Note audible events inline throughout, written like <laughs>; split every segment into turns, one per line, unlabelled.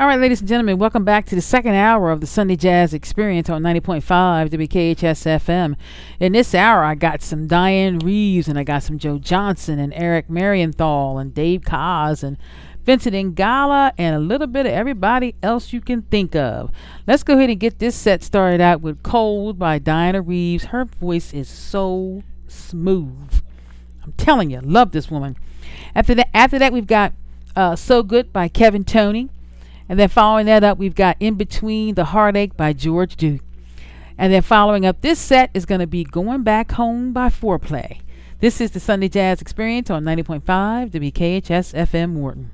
All right, ladies and gentlemen, welcome back to the second hour of the Sunday Jazz Experience on 90.5 WKHS FM. In this hour, I got some Dianne Reeves and I got some Joe Johnson and Eric Marienthal and Dave Koz and Vincent Ingala and a little bit of everybody else you can think of. Let's go ahead and get this set started out with Cold by Dianne Reeves. Her voice is so smooth. I'm telling you, love this woman. After that, after that, we've got uh, So Good by Kevin Toney. And then following that up, we've got In Between the Heartache by George Duke. And then following up this set is going to be Going Back Home by Fourplay. This is the Sunday Jazz Experience on 90.5 WKHS FM Worton.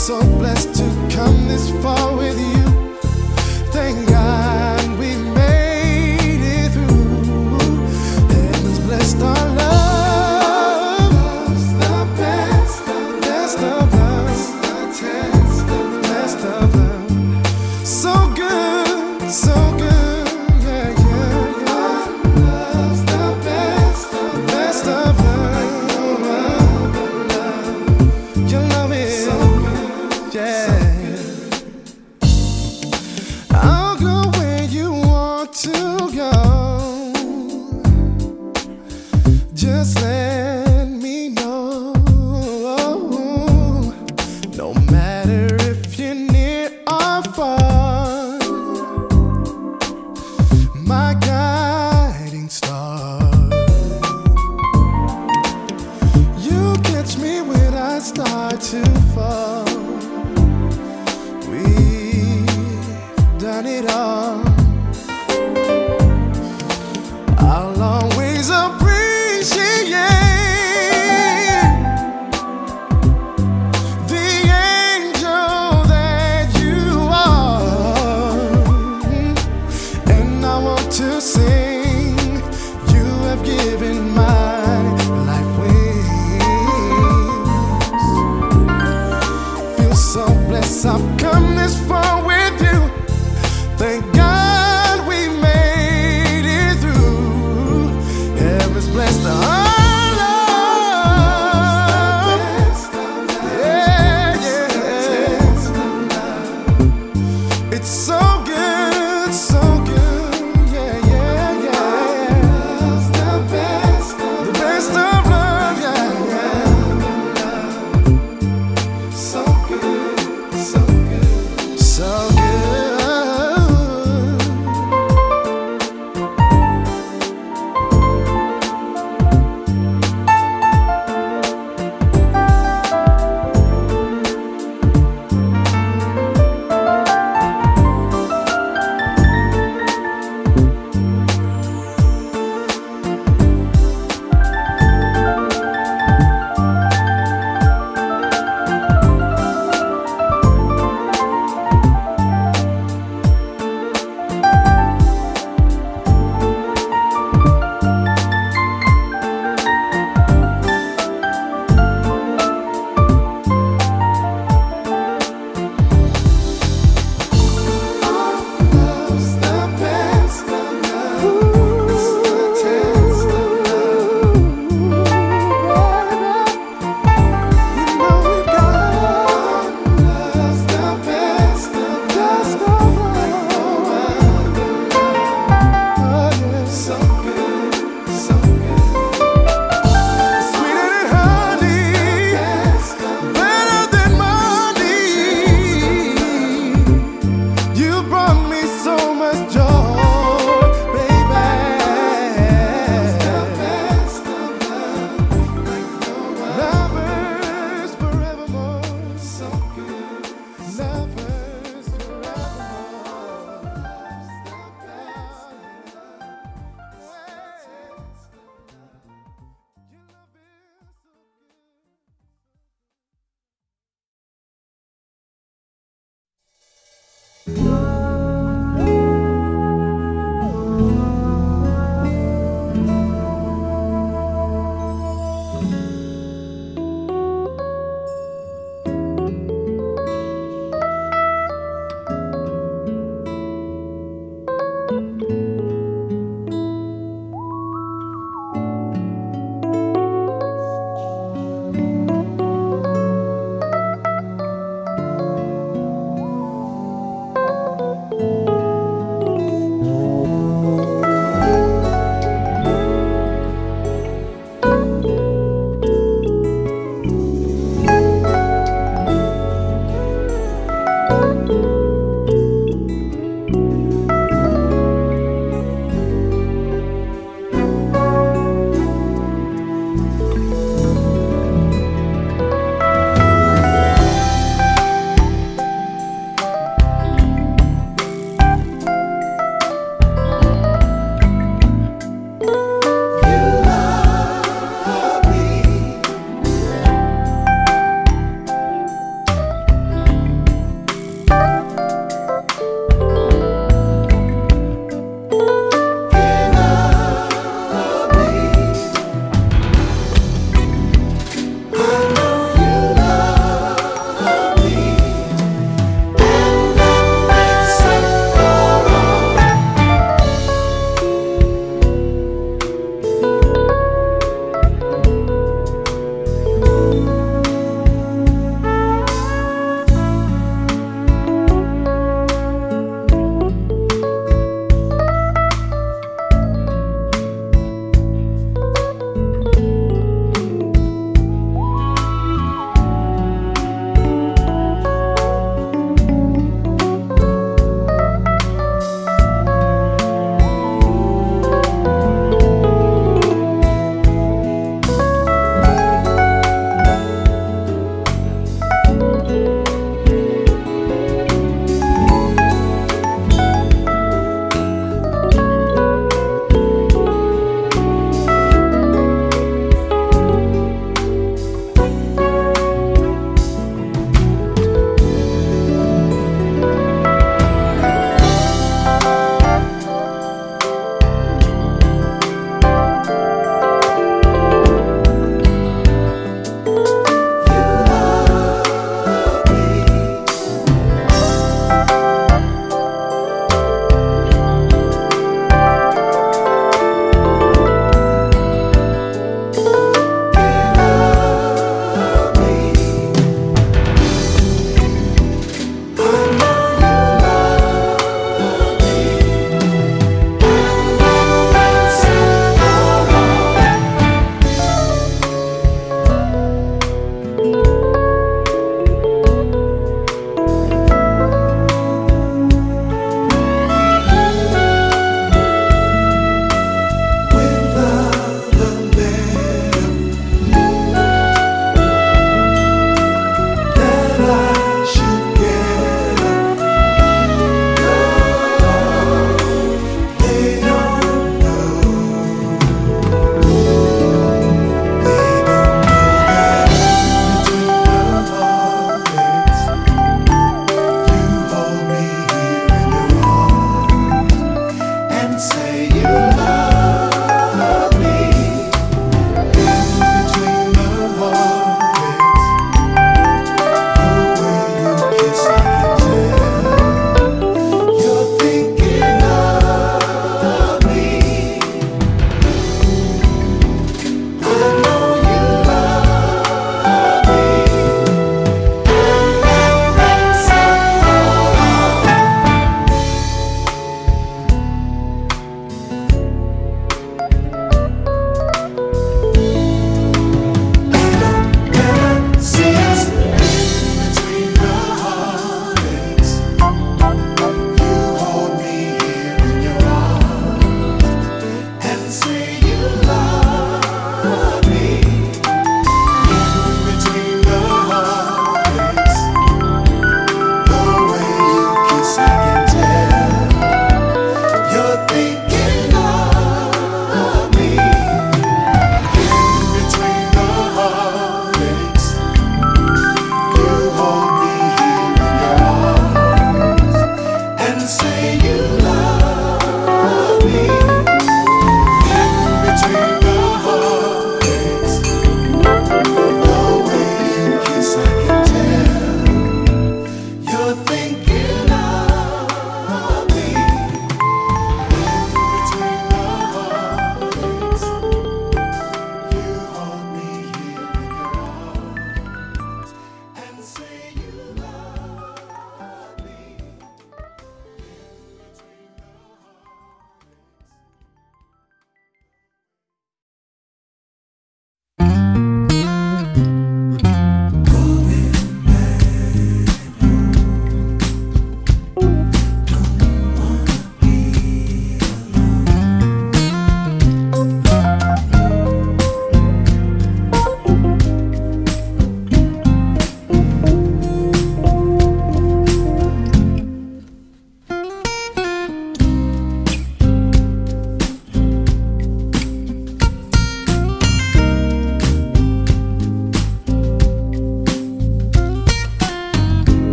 So
blessed to come this far with you.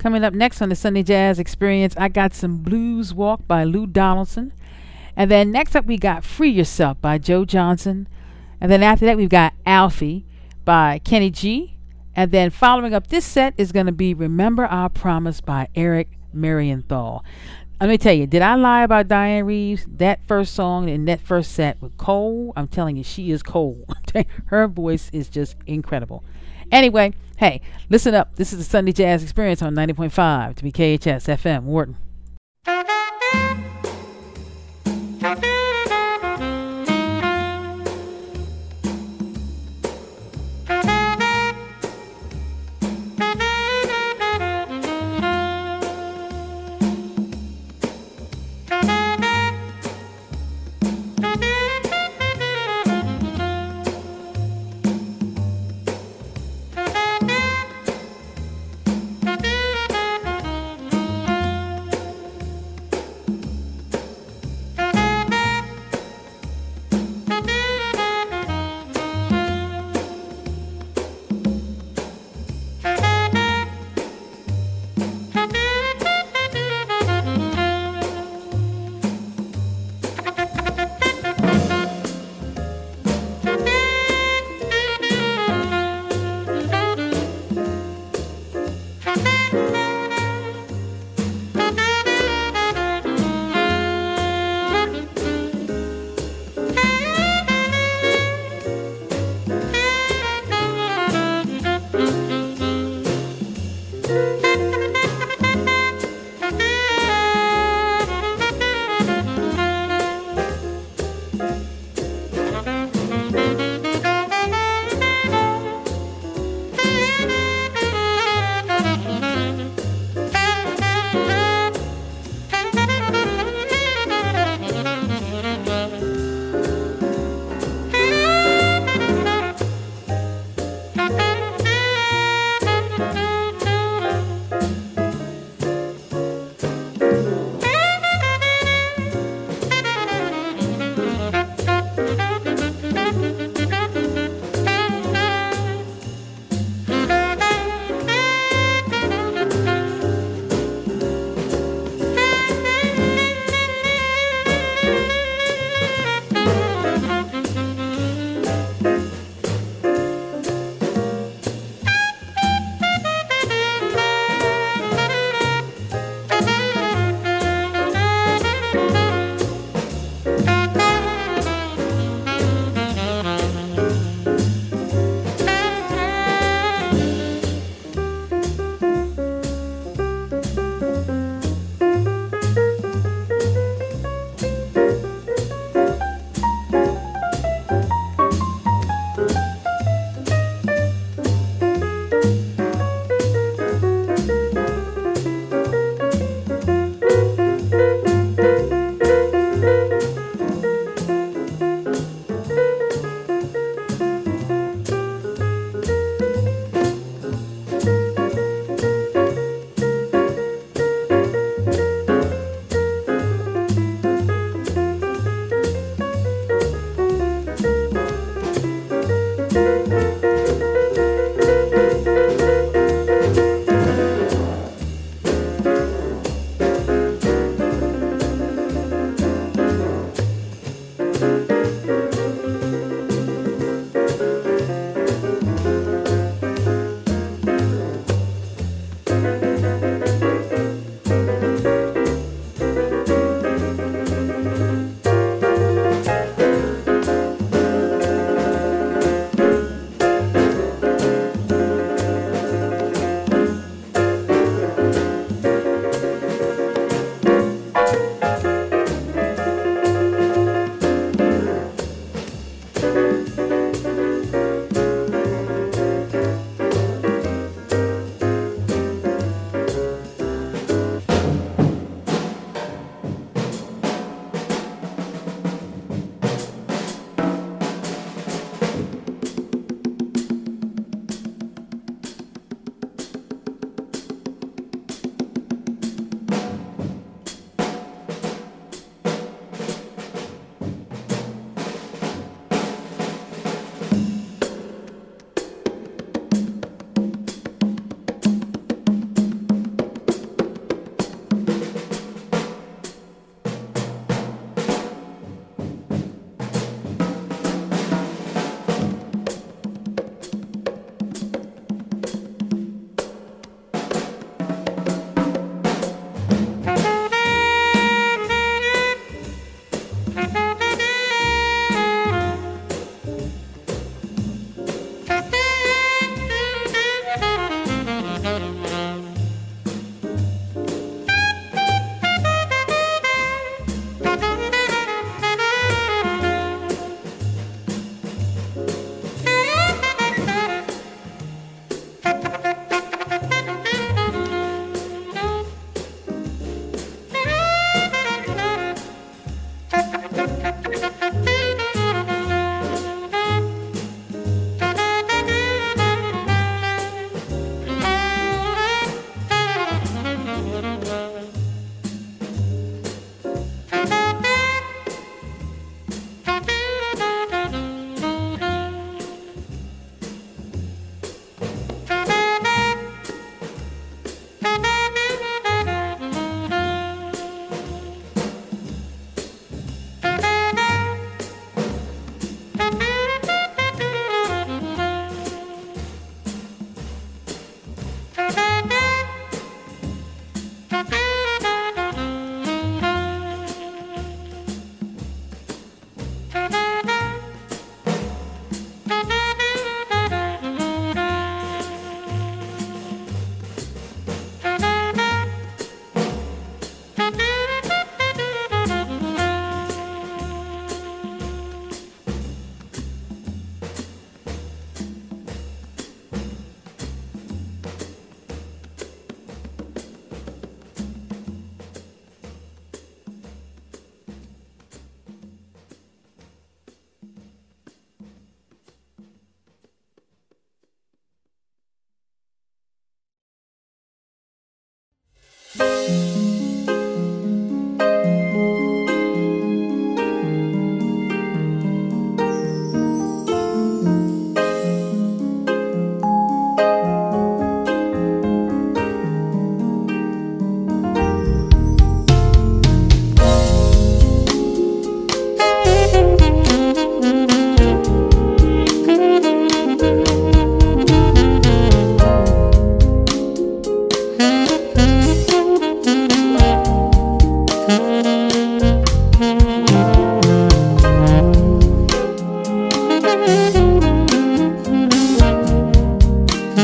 Coming up next on the Sunday Jazz Experience, I got some Blues Walk by Lou Donaldson. And then next up, we got Free Yourself by Joe Johnson. And then after that, we've got Alfie by Kenny G. And then following up this set is going to be Remember Our Promise by Eric Marienthal. Let me tell you, did I lie about Dianne Reeves? That first song in that first set with Cole, I'm telling you, she is Cole. <laughs> Her voice is just incredible. Anyway, hey, listen up. This is the Sunday Jazz Experience on 90.5 to be KHS FM, Worton.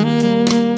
Música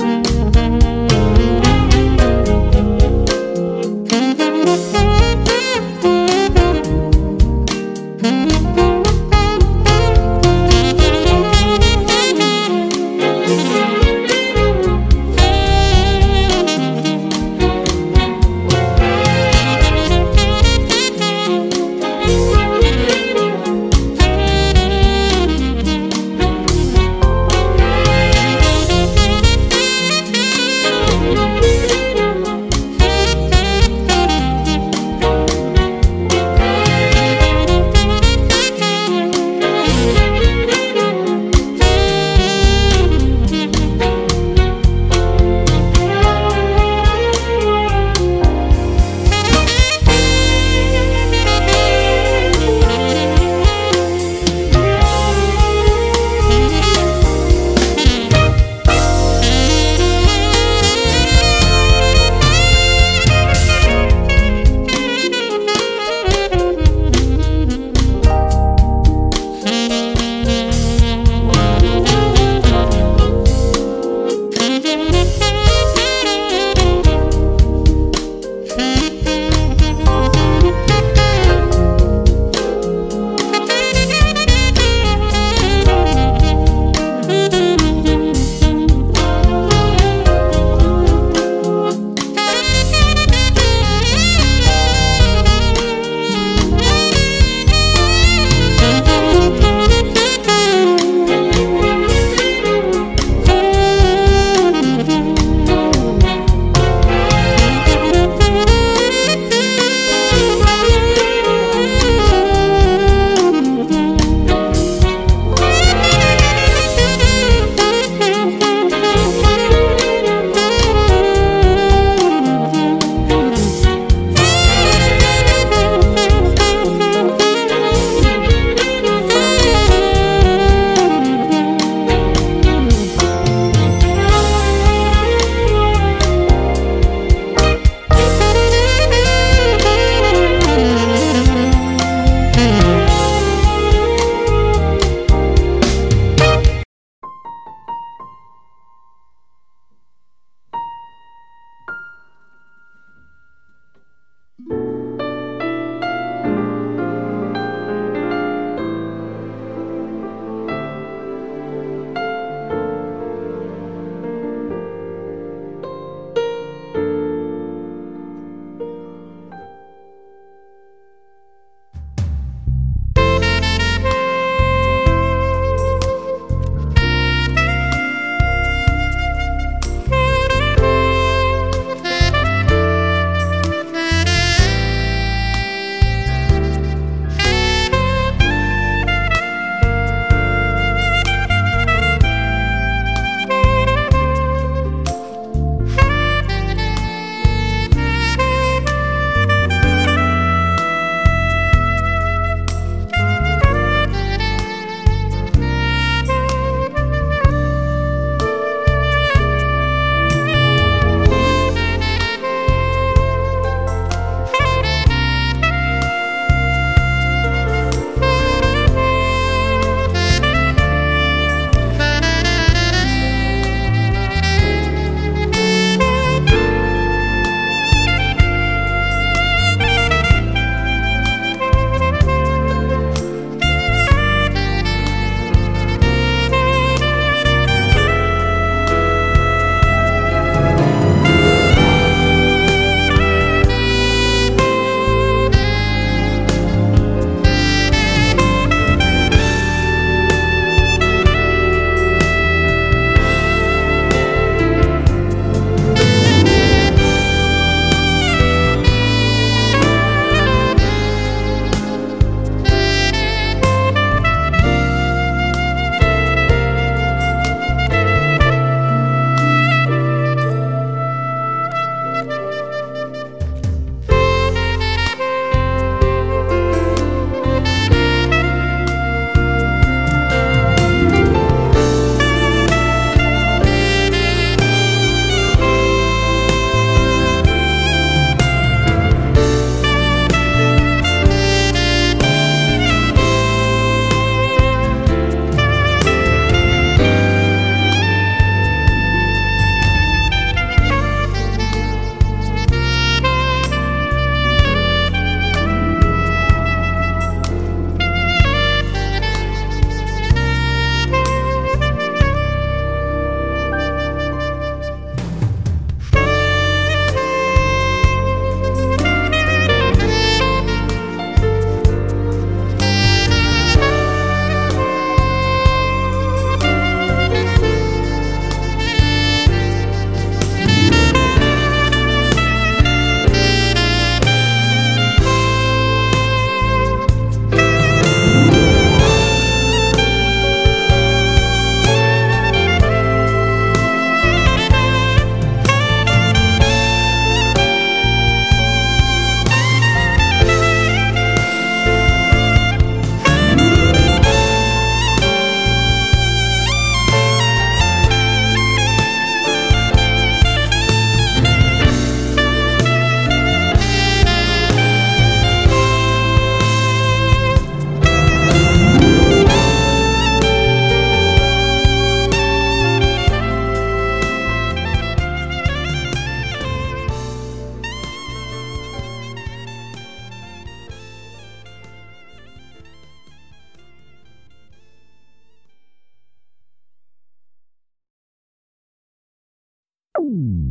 Ooh.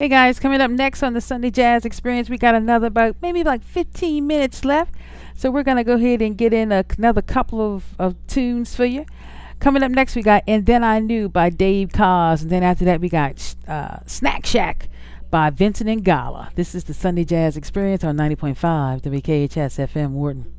Hey guys, coming up next on the Sunday Jazz Experience, we got another about maybe like 15 minutes left. So we're going to go ahead and get in a, another couple of, of tunes for you. Coming up next, we got And Then I Knew by Dave Koz. And then after that, we got uh, Snack Shack by Vincent Ingala. This is the Sunday Jazz Experience on 90.5 WKHS FM Worton.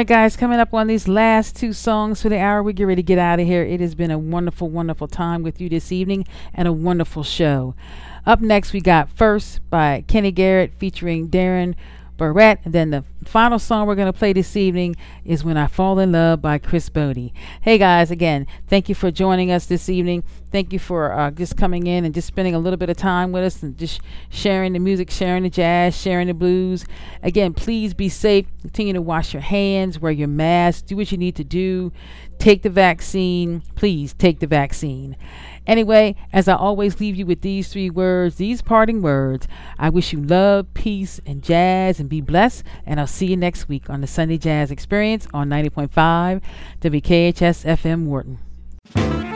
Right, guys, coming up on these last two songs for the hour, we get ready to get out of here. It has been a wonderful, wonderful time with you this evening and a wonderful show. Up next, we got First by Kenny Garrett featuring Darren Barrett. Then the final song we're going to play this evening is When I Fall in Love by Chris Botti. Hey guys, again, thank you for joining us this evening. Thank you for uh, just coming in and just spending a little bit of time with us and just sharing the music, sharing the jazz, sharing the blues. Again, please be safe. Continue to wash your hands, wear your mask, do what you need to do. Take the vaccine. Please take the vaccine. Anyway, as I always leave you with these three words, these parting words, I wish you love, peace, and jazz, and be blessed. And I'll see you next week on the Sunday Jazz Experience on 90.5 WKHS FM
Worton.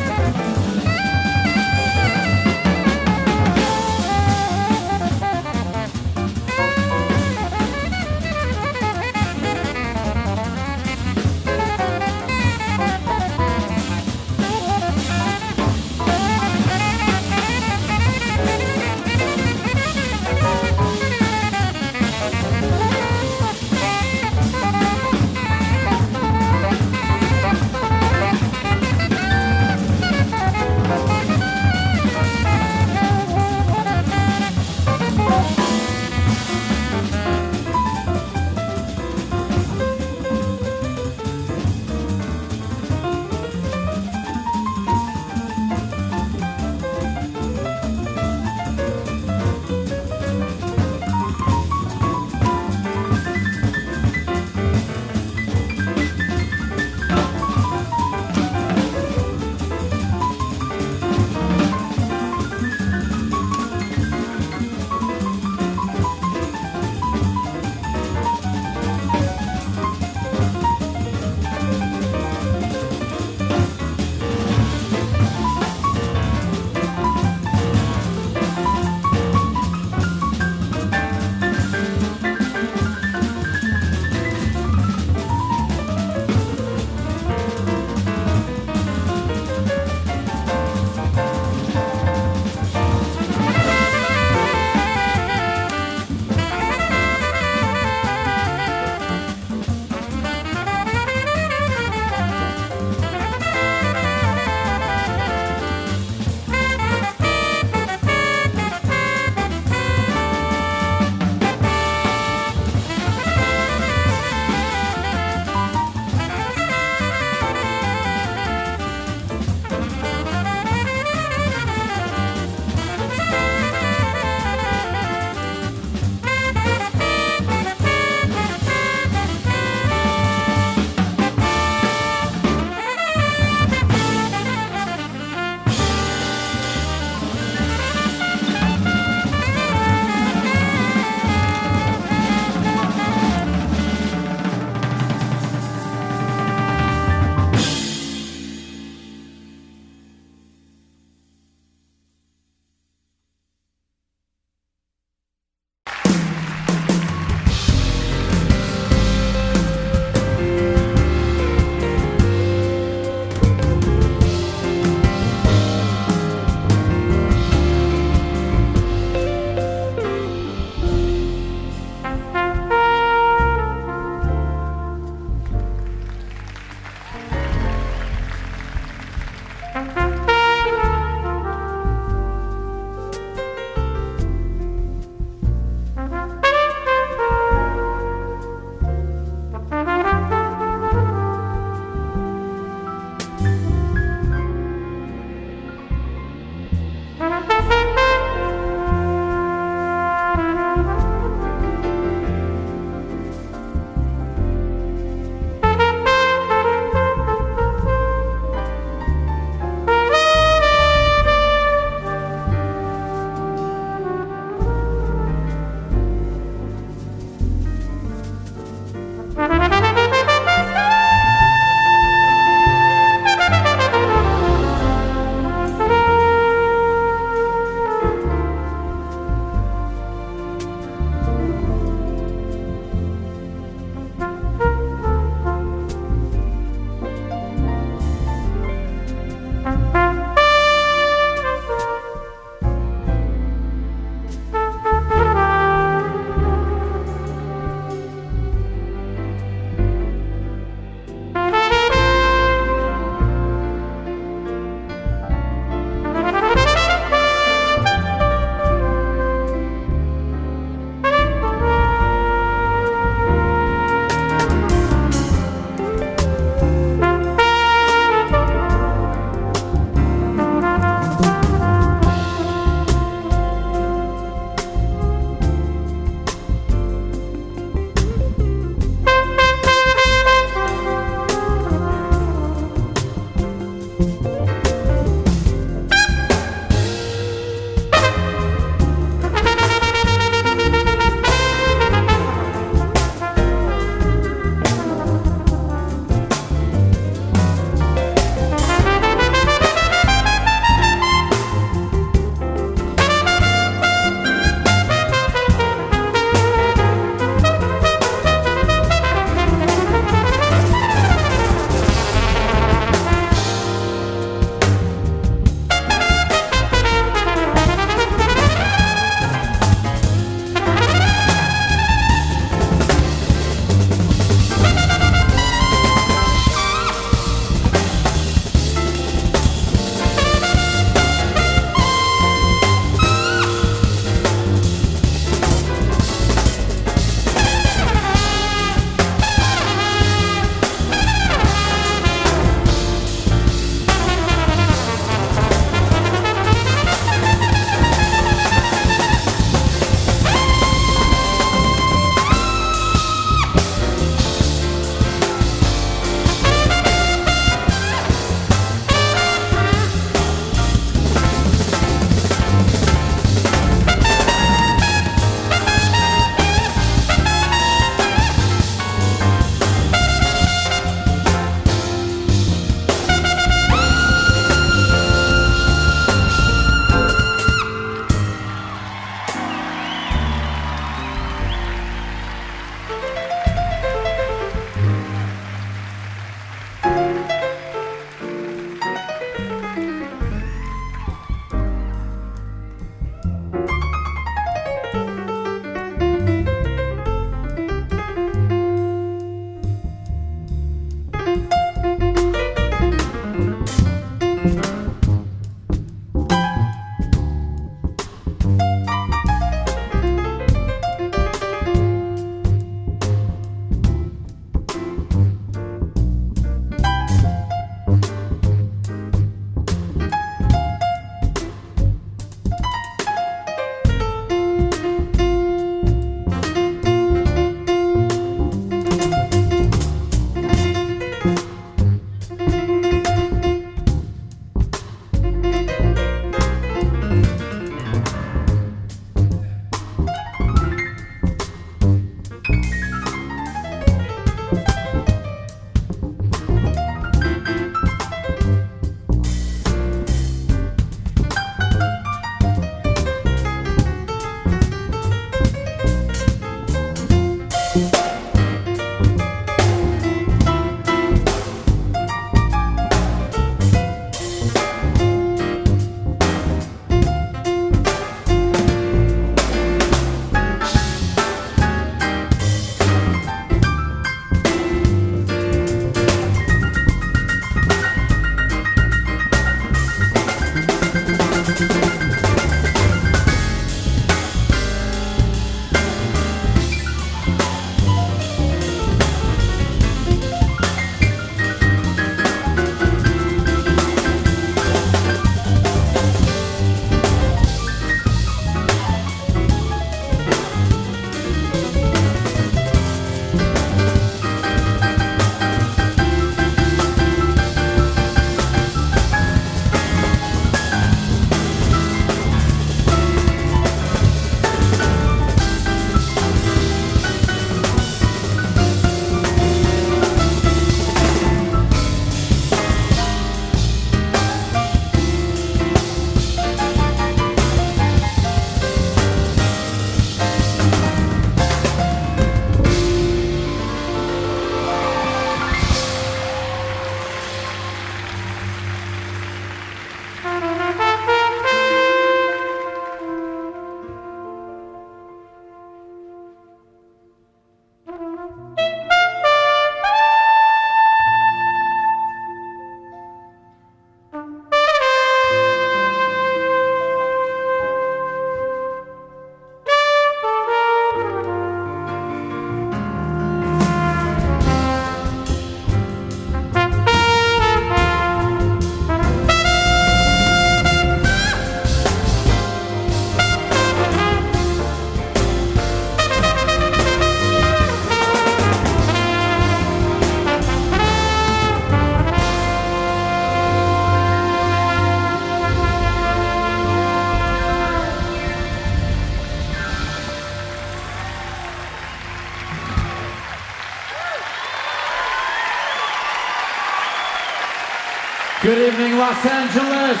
Los Angeles.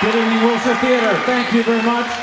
Good evening, Wilshire Theater. Thank you very much.